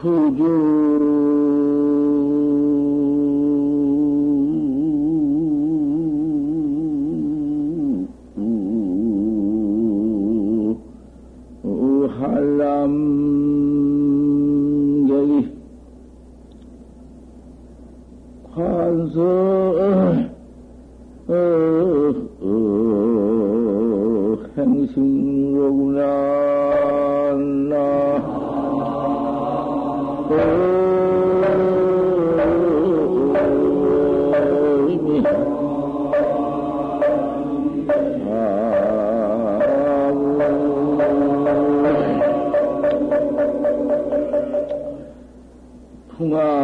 구주 풍아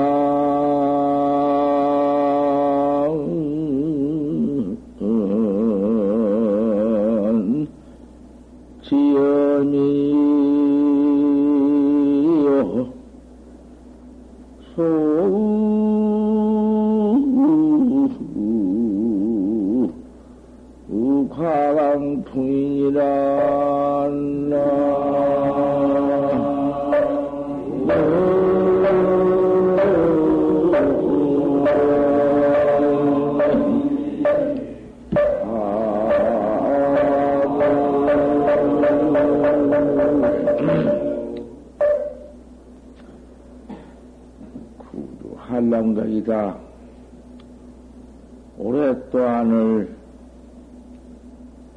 한람각이다. 오랫동안을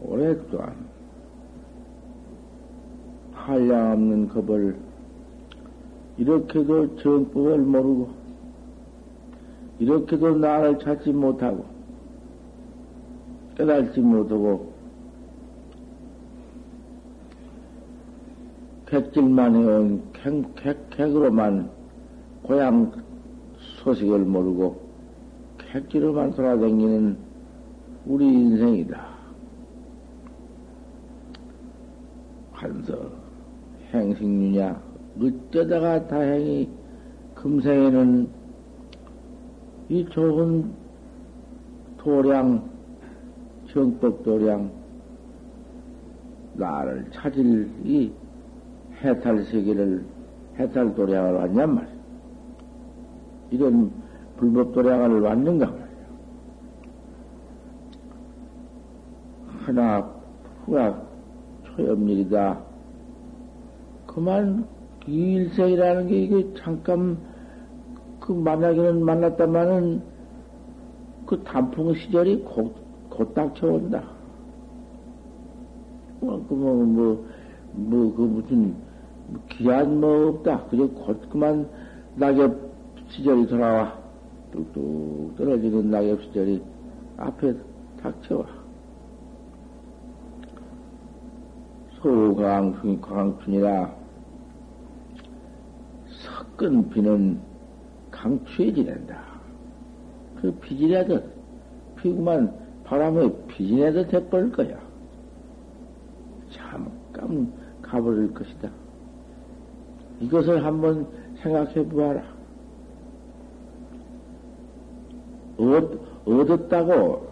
오랫동안 한량없는 겁을 이렇게도 정법을 모르고 이렇게도 나를 찾지 못하고 깨달지 못하고 객질만 해온 객, 객, 객으로만 고향 소식을 모르고 객지로만 돌아다니는 우리 인생이다. 한서 행식류냐 어쩌다가 다행히 금생에는 이 좋은 도량 정법 도량 나를 찾을 이 해탈 세계를 해탈 도량을 왔냔 말이야. 이런 불법 도량을 왔는가. 하나 후가 초엽일이다. 그만 이 일생이라는 게 이게 잠깐 그 만나기는 만났다마는 그 단풍 시절이 곧, 곧 닥쳐온다. 뭐, 그, 뭐, 뭐, 뭐, 그 무슨, 뭐 기한 뭐 없다. 그저 곧 그만 낙엽 시절이 돌아와. 뚝뚝 떨어지는 낙엽 시절이 앞에 닥쳐와. 소강풍이 강춘이라 섞은 비는 강추에 지낸다. 그 비지라도 피구만 바람에 비지내도 돼버릴 거야. 잠깐 가버릴 것이다. 이것을 한번 생각해 보아라. 얻, 얻었다고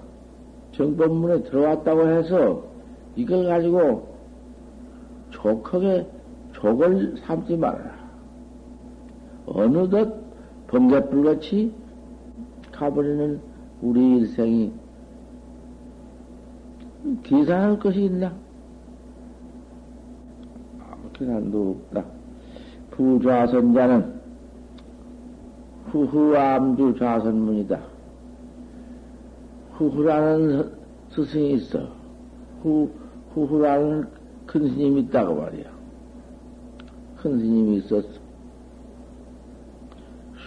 정법문에 들어왔다고 해서 이걸 가지고 족하게 족을 삼지 말아라. 어느덧 번개불같이 가버리는 우리 일생이 계산할 것이 있나? 아무 계산도 없다. 부좌선자는 후후 암주 좌선문이다. 후후라는 스승이 있어. 후, 후후라는 큰 스님이 있다고 말이야. 큰 스님이 있었어.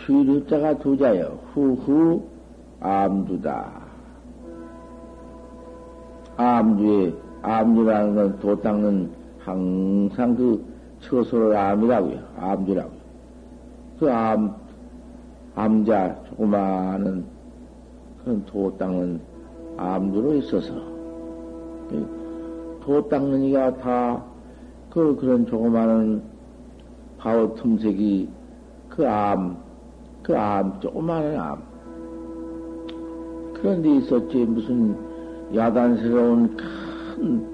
쉬류자가 두 자여. 후후 암주다. 암주에, 암주라는 건 도 닦는 항상 그 처소를 암이라고요. 암주라고요. 그 암, 암자, 조그마한 도 닦는 암주로 있어서, 도 닦는 이가 다, 그, 그런 조그마한 바오 틈색이 그 암, 그 암, 조그마한 암. 그런 데 있었지. 무슨 야단스러운 큰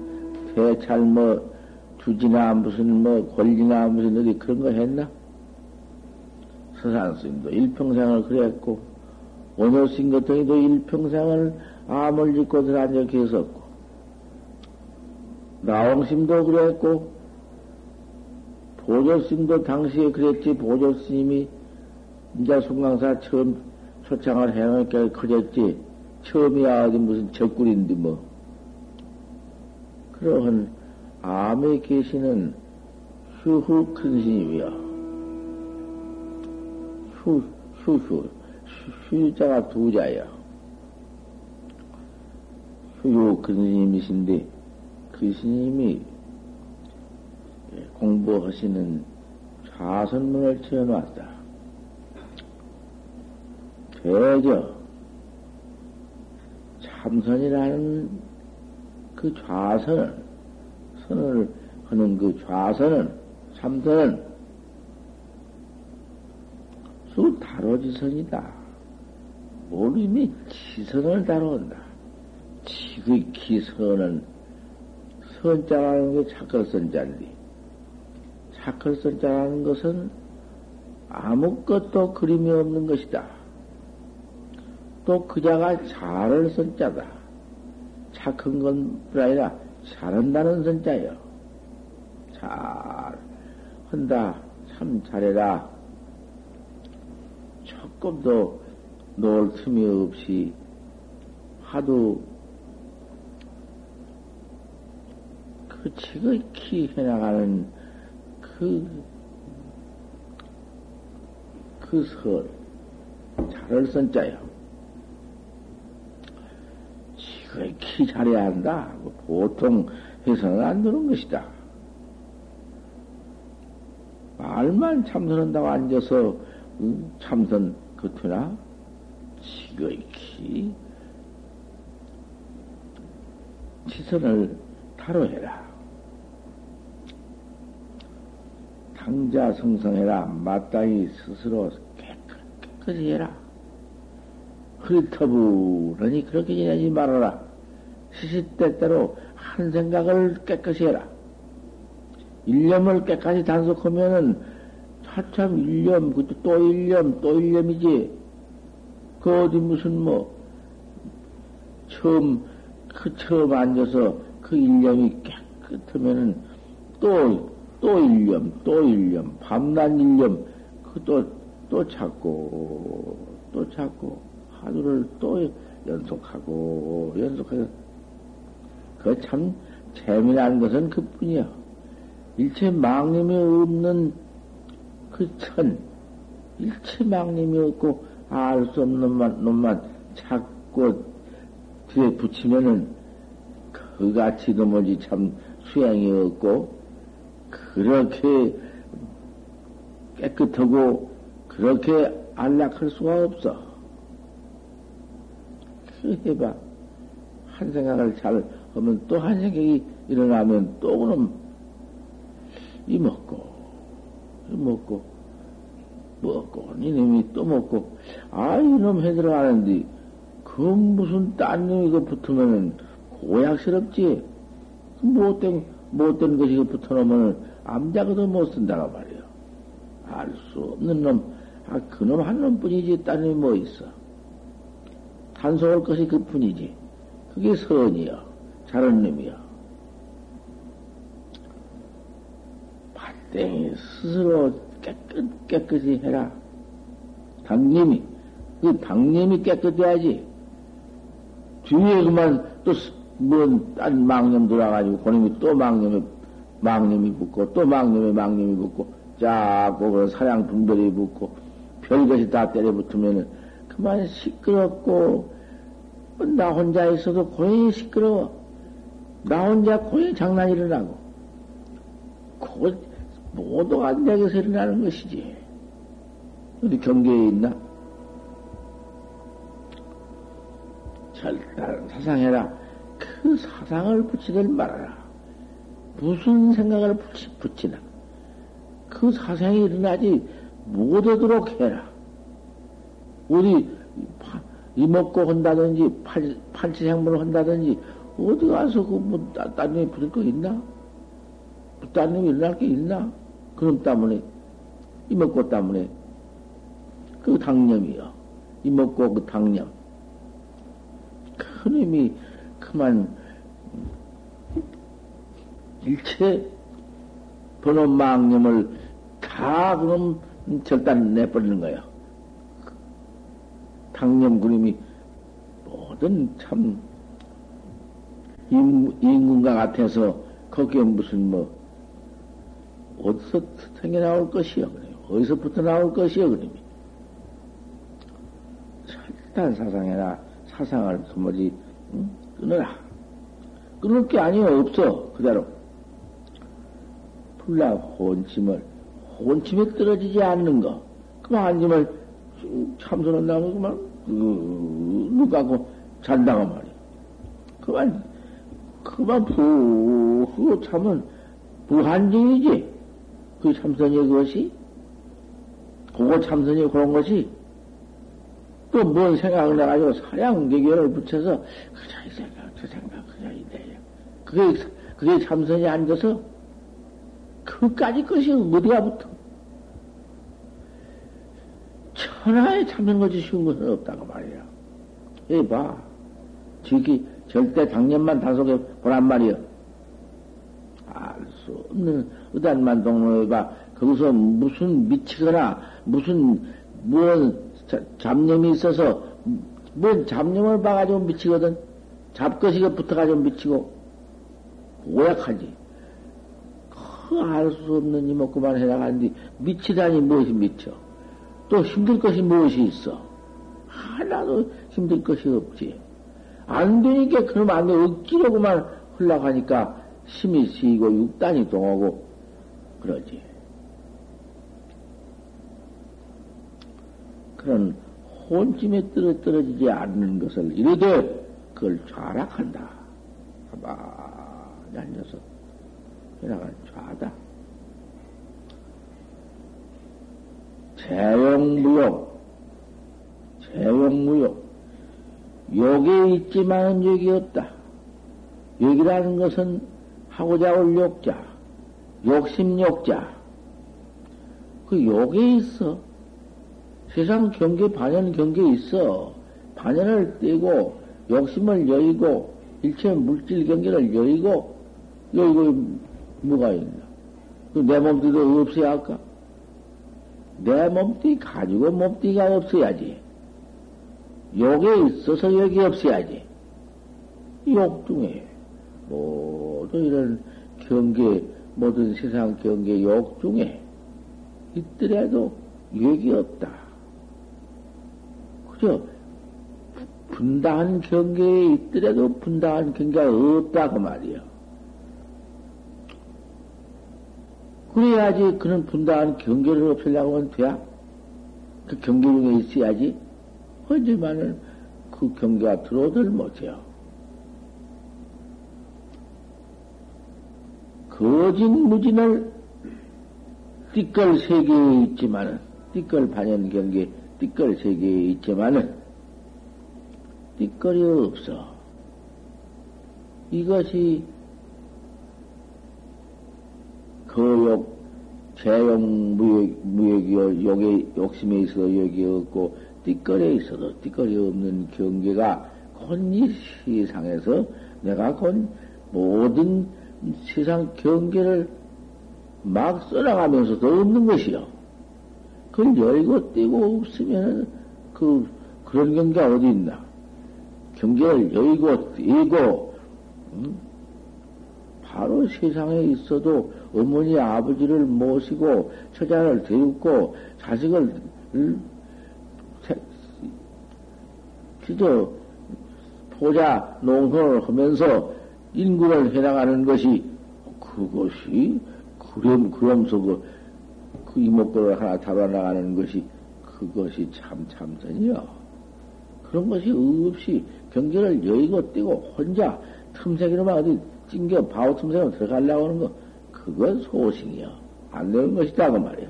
대찰 뭐, 주지나 무슨 뭐, 권리나 무슨 어디 그런 거 했나? 서산스님도 일평생을 그랬고, 오노스님 같은 이도 일평생을 암을 짓고 들어앉아 계셨고, 나홍심도 그랬고, 보조스님도 당시에 그랬지, 보조스님이 이제 송강사 처음 초창을 해놓으니까 커졌지. 처음이야, 어디 무슨 적꿀인데 뭐. 그러한 암에 계시는 휴후 큰 스님이여. 휴, 휴휴. 휴자가 두 자야. 휴유 큰 스님이신데, 그 스님이 공부하시는 좌선문을 채워놨다. 대저 참선이라는 그 좌선을 선을 하는 그 좌선은 참선은 수 다로지선이다. 모름이 지선을 다루온다. 지극히 선은 선자라는 게 착할 선자인데 착할 선자라는 것은 아무것도 그림이 없는 것이다. 또 그자가 잘을 선자다. 착한 건뿐 아니라 잘한다는 선자요. 잘 한다. 참 잘해라. 조금도 놀 틈이 없이 하도 그 지극히 해나가는 그, 그 설, 잘을 선자요. 지극히 잘해야 한다. 뭐 보통 해서는 안 되는 것이다. 말만 참선한다고 앉아서 참선 그투나 지극히 지선을 다뤄해라. 당자 성성해라. 마땅히 스스로 깨끗이 해라. 흐리터부러니 그렇게 지내지 말아라. 시시때때로 한 생각을 깨끗이 해라. 일념을 깨끗이 단속하면은 차참 일념, 그것도 또 일념, 또 일념이지. 그 어디 무슨 뭐, 처음, 그 처음 앉아서 그 일념이 깨끗하면은 또, 또 일념, 또 일념, 밤낮 일념, 그 또, 또 찾고, 또 찾고, 하루를 또 연속하고, 연속하고, 그참 재미난 것은 그 뿐이야. 일체 망님이 없는 그 천, 일체 망님이 없고 알 수 없는 놈만, 놈만 찾고 뒤에 붙이면은 그같이 넘어지 참 수양이 없고 그렇게 깨끗하고 그렇게 안락할 수가 없어. 그 해봐. 한 생각을 잘 하면 또 한 생각이 일어나면 또 그럼 이 먹고 이 먹고 이놈이 또 먹고 아 이놈 해 들어가는데 그 무슨 딴 놈이 그 붙으면은 고약스럽지. 못된 못된 것이 붙어놓으면 암자가도 못 쓴다고 말이요. 알수 없는 놈 아 그놈 한 놈뿐이지 딴 놈이 뭐 있어. 단속할 것이 그 뿐이지. 그게 선이요. 잘한 놈이요. 땡이 스스로 깨끗, 깨끗이 해라. 당님이, 그 당님이 깨끗해야지. 뒤에 그만 또, 뭔, 딴 망념 돌아가지고, 그놈이 또 망념에, 망념이 붙고, 또 망념에 망념이 붙고, 자꾸 그런 사냥 분별이 붙고, 별것이 다 때려 붙으면은, 그만 시끄럽고, 나 혼자 있어도 고연히 시끄러워. 나 혼자 고연히 장난이 일어나고. 그, 모두 안되게서 일어나는 것이지. 어디 경계에 있나? 절단 사상해라. 그 사상을 붙이들 말아라. 무슨 생각을 붙이, 붙이나. 그 사상이 일어나지 못하도록 해라. 어디 이먹고 한다든지 팔, 판치생물을 한다든지 어디 가서 그뭐 딴 놈이 붙을 거 있나? 딴 놈이 일어날 게 있나? 그놈 때문에, 이먹고 때문에, 그 당념이요. 이 먹고 그 당념. 큰 힘이 그만 일체 번호 망념을 다 그럼 절단 내버리는 거예요. 당념 그림이 모든 참 인군과 같아서 거기에 무슨 뭐 어디서 생겨 나올 것이요 그래요. 어디서부터 나올 것이요 그림이. 절단 사상해라 사상을 도무지 응? 끊어라. 끊을 게 아니요 없어 그대로. 불나 혼침을 혼침에 떨어지지 않는 거. 그만 앉으면 참선을 나면 그만 누가고 잔다고 말이야. 그만 그만 푸 참은 부한증이지. 그 참선이 그것이 그거 참선이 그런 것이 또뭔 생각을 해가지고 사량계결을 붙여서 그저 이 생각 저 생각 그저 이래 그게 그게 참선이 앉아서 그까지 것이 어디가 붙어? 천하에 참는 것이 쉬운 것은 없다고 말이야. 여기 봐. 지기 절대 당년만 단속해 보란 말이야. 알 수 없는 의단만 동로에 봐. 거기서 무슨 미치거나 무슨 무언 잡념이 있어서 뭔 잡념을 봐가지고 미치거든. 잡것이가 붙어가지고 미치고 오약하지. 그 알 수 없는 이먹고만 해나가는데 미치다니 무엇이 미쳐? 또 힘들 것이 무엇이 있어? 하나도 힘들 것이 없지. 안 되니까 그럼 안 돼. 억지로그만 흘러가니까 심이 시이고 육단이 동하고 그러지. 그런 혼침에 떨어 떨어지지 않는 것을 이르되 그걸 좌락한다. 가만히 앉아서 해나가는 좌다. 재용무용, 재용무용. 욕에 있지만은 욕이 없다. 욕이라는 것은 하고자 올 욕자, 욕심 욕자. 그 욕에 있어. 세상 경계, 반연 경계에 있어. 반연을 떼고, 욕심을 여의고, 일체 물질 경계를 여의고, 여의고, 뭐가 있나? 그내 몸띠도 없어야 할까? 내 몸띠 가지고 몸띠가 없어야지. 욕에 있어서 욕이 없어야지. 욕 중에 모든 이런 경계, 모든 세상 경계 욕 중에 있더라도 욕이 없다. 그죠? 분다한 경계에 있더라도 분다한 경계가 없다고 말이야. 그래야지 그런 분다한 경계를 없애려고 하면 돼야? 그 경계 중에 있어야지. 하지만은 그 경계가 들어오들 못해요. 거짓 무진을 띠끌 세계에 있지만은, 띠끌 반연 경계, 띠끌 세계에 있지만은, 띠끌이 없어. 이것이 거욕, 재용 무욕, 무욕이요, 욕에, 욕심에 있어 욕이 없고, 띠거리에 있어도 띠거리 없는 경계가 곧이 세상에서 내가 곧 모든 세상 경계를 막 써나가면서도 없는 것이요. 그걸 열고 떼고 없으면 그, 그런 경계가 어디 있나? 경계를 열고 떼고, 음? 바로 세상에 있어도 어머니 아버지를 모시고 처자를 데리고 자식을 음? 그저 포자 농선을 하면서 인구를 해나가는 것이 그것이 그럼 그럼서 그, 그 이목구를 하나 달아나가는 것이 그것이 참 참선이요. 그런 것이 없이 경계를 여의고 뛰고 혼자 틈새기로만 어디 찡겨 바우 틈새로 들어가려고 하는 거 그건 소싱이요. 안 되는 것이다 그 말이야.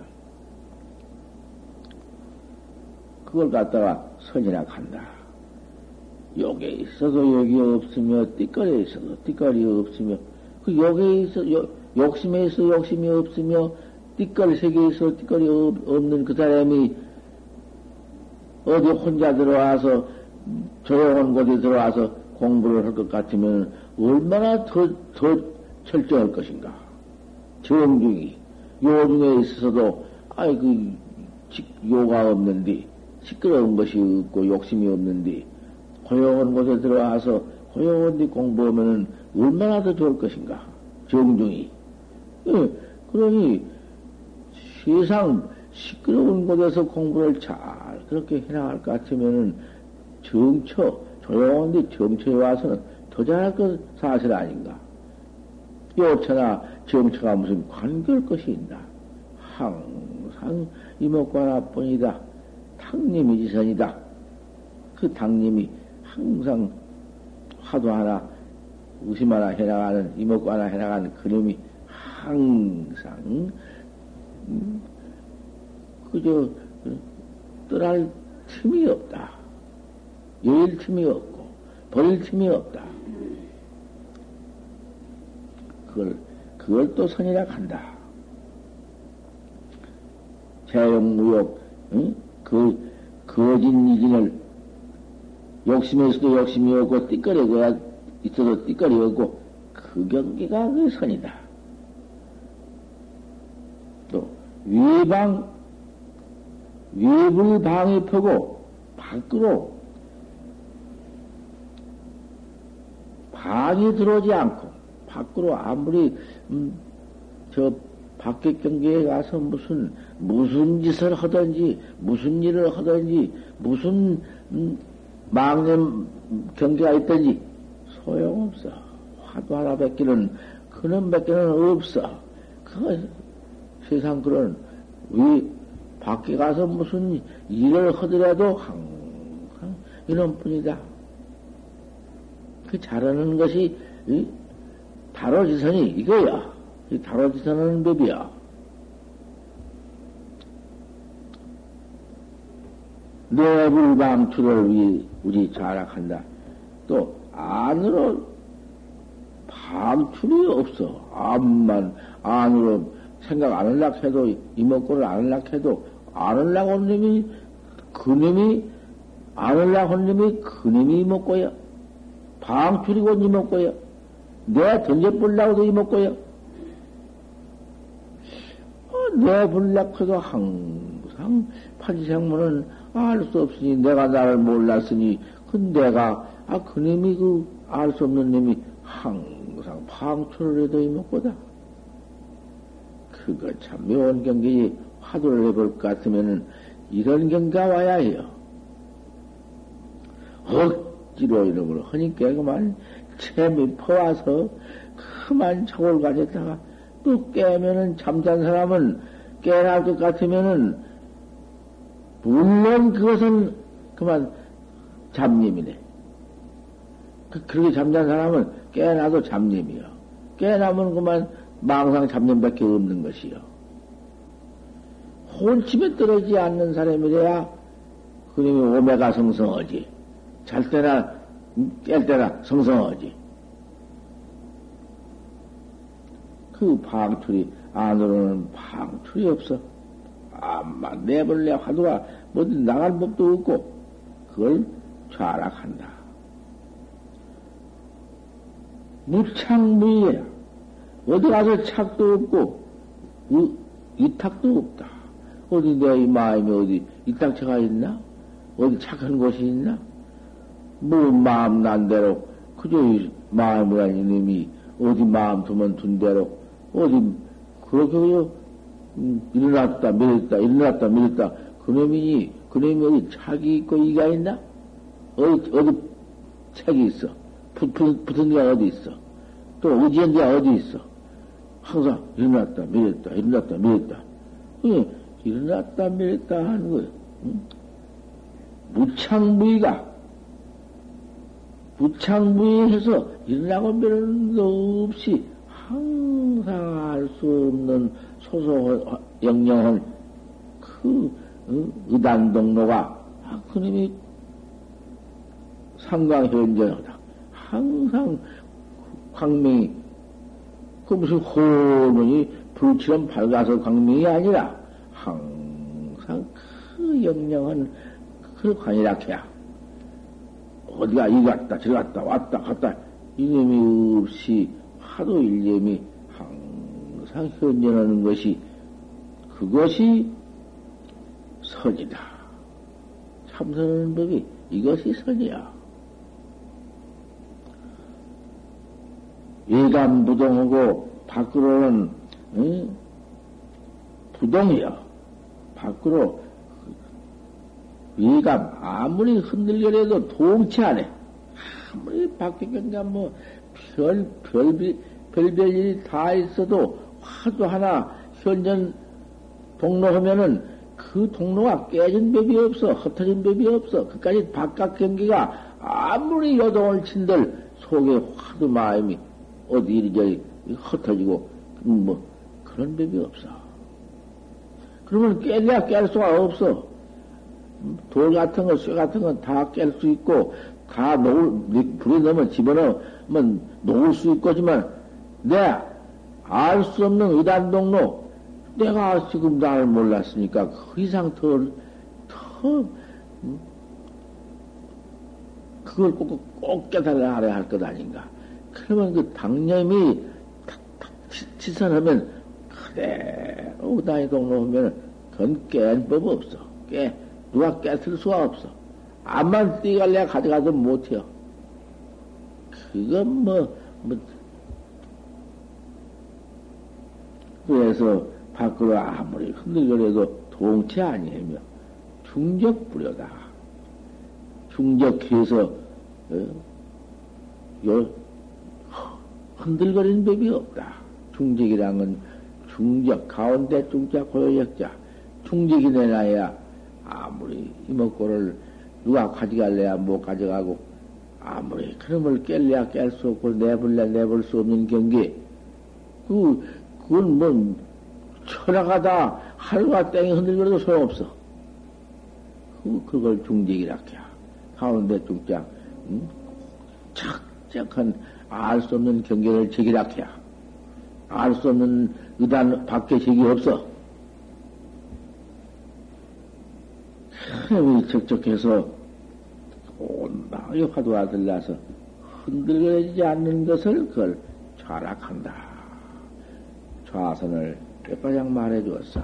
그걸 갖다가 선이라 간다. 욕에 있어도 욕이 없으며 띠거리에 있어도 띠거리 없으며 그 욕에 있어 요, 욕심에 있어 욕심이 없으며 띠거리 세계에 있어 띠거리 없는 그 사람이 어디 혼자 들어와서 조용한 곳에 들어와서 공부를 할 것 같으면 얼마나 더, 더 철저할 것인가. 정중히. 요중에 있어서도, 아이, 그, 요가 없는데, 시끄러운 것이 없고 욕심이 없는데, 고용한 곳에 들어와서 고용한 데 공부하면 얼마나 더 좋을 것인가. 정중히. 예, 그러니, 세상 시끄러운 곳에서 공부를 잘 그렇게 해나갈 것 같으면은 정처, 조용한데 정처에 와서는 더 잘할 것 사실 아닌가. 요처나 정처가 무슨 관계할 것이 있나. 항상 이목과 하나뿐이다. 탕님이 지선이다. 그 탕님이 항상 화도 하나, 의심 하나 해나가는, 하나 해나가는 그놈이 항상, 음, 그저, 떠날 틈이 없다. 여일 틈이 없고, 버릴 틈이 없다. 그걸, 그걸 또 선이라 한다. 재용 무욕, 응? 그, 거진 이진을 욕심에서도 욕심이 없고, 띠거리가 있어도 띠거리 없고, 그 경계가 그 선이다. 또, 위방, 외불 방입하고, 밖으로 방이 들어오지 않고 밖으로 아무리 음, 저 밖에 경계에 가서 무슨 무슨 짓을 하든지 무슨 일을 하든지 무슨 음, 망념 경계가 있든지 소용없어. 화도 하나 뱉기는 그놈 뱉기는 없어. 그 세상 그런 위 밖에 가서 무슨 일을 하더라도 항상 이놈뿐이다. 그 잘하는 것이 다로지선이 이거야. 다로지선하는 법이야. 내불방출을 우리, 우리 자락한다. 또 안으로 방출이 없어. 암만 안으로 생각 안 하려고 해도 이목구를 안 하려고 해도 안 하려고 한 놈이 그 놈이 안 하려고 한 놈이 그 놈이 이목구야. 방출이고 이먹고요. 내가 던져보려고도 이먹고요. 어, 내불락해도 항상 파지생문은 알 수 없으니 내가 나를 몰랐으니 그 내가 아 그님이 그 알 수 없는 놈이 항상 방출을 해도 이먹고다. 그거 참 묘한 경계에 화두를 해볼 것 같으면은 이런 경계가 와야 해요. 억지로 이름을 하니까 그만 채미 퍼와서 그만 저걸 가졌다가 또 깨면은 잠잔 사람은 깨날 것 같으면은 물론 그것은 그만 잡념이네. 그, 그렇게 잠잔 사람은 깨나도 잡념이요. 깨나면 그만 망상 잡념밖에 없는 것이요. 혼침에 떨어지지 않는 사람이래야 그놈이 오메가 성성하지. 잘 때나 깰 때나 성성하지. 그 방출이 안으로는 방출이 없어. 암만 내벌레 화두가 뭐든 나갈 법도 없고 그걸 좌락한다. 무창무이야. 어디 가서 착도 없고 이, 이탁도 없다. 어디 내 이 마음이 어디 이탁처가 있나? 어디 착한 곳이 있나? 뭐 마음 난 대로 그저 마음이라는 이놈이 어디 마음 두면 둔 대로 어디 그렇게 음, 일어났다 밀었다 일어났다 밀었다 그놈이 그놈이 어디 착이 있고 이가 있나? 어디 어디 책이 있어? 붙, 붙, 붙은 데가 어디 있어? 또 의지한 데가 어디 있어? 항상 일어났다 밀었다 일어났다 밀었다 예, 일어났다 밀었다 하는 거예요. 응? 무창무의가 부창부에서 일어나고 면도 없이 항상 알 수 없는 소소 영영한 그 어? 의단동로가 아, 그놈이 상광현전하다. 항상 광명이 그 무슨 호문이 불처럼 밝아서 광명이 아니라 항상 그 영영한 그 그렇게 관이라 해야. 어디가 이 갔다, 저리 갔다, 왔다, 갔다. 이념이 없이 하도 일념이 항상 현전하는 것이 그것이 선이다. 참선하는 법이 이것이 선이야. 예감 부동하고 밖으로는 응? 부동이야. 밖으로 예감 아무리 흔들려도 동치 않아. 아무리 밖에 경가 뭐별 별별 별별 일이 다 있어도 화두 하나 현전 동로 하면은 그 동로가 깨진 법이 없어 흩어진 법이 없어 그까지 바깥 경기가 아무리 여동을 친들 속에 화두 마음이 어디 이리저리 흩어지고 뭐 그런 법이 없어. 그러면 깰래야 깰 수가 없어. 돌 같은 거, 쇠 같은 건 다 깰 수 있고, 다 놓을, 불에 넣으면 집어넣으면 놓을 수 있고지만, 내알수 없는 의단동로, 내가 지금 나를 몰랐으니까 그 이상 더, 더, 음? 그걸 꼭, 꼭 깨달아 알아야 할 것 아닌가. 그러면 그 당념이 탁탁 치선하면 그대로 의단이 동로 하면 그건 깬 법 없어. 깨. 누가 깨뜨릴 수가 없어. 암만 띠갈래 가져가도 못해요. 그건 뭐, 뭐, 그래서 밖으로 아무리 흔들거려도 동체 아니하며 중적 부려다. 중적해서, 어? 요, 흔들거리는 법이 없다. 중적이란 건 중적, 가운데 중자, 고요역자. 중적이 내놔야 아무리 이먹고를 누가 가져갈래야 못 가져가고 아무리 그놈을 깰래야 깰 수 없고 내볼래 내볼 수 없는 경계 그 그건 뭐 철학하다 하루가 땡이 흔들거려도 소용없어 그 그걸 중직이라 해 가운데 중장 응? 착 착한 알 수 없는 경계를 제기라 해알 수 없는 의단 밖에 제기 없어 힘이 적적해서 온당하게 화두가 들라서 흔들거리지 않는 것을 그걸 좌락한다. 좌선을 몇 가장 말해 주었어.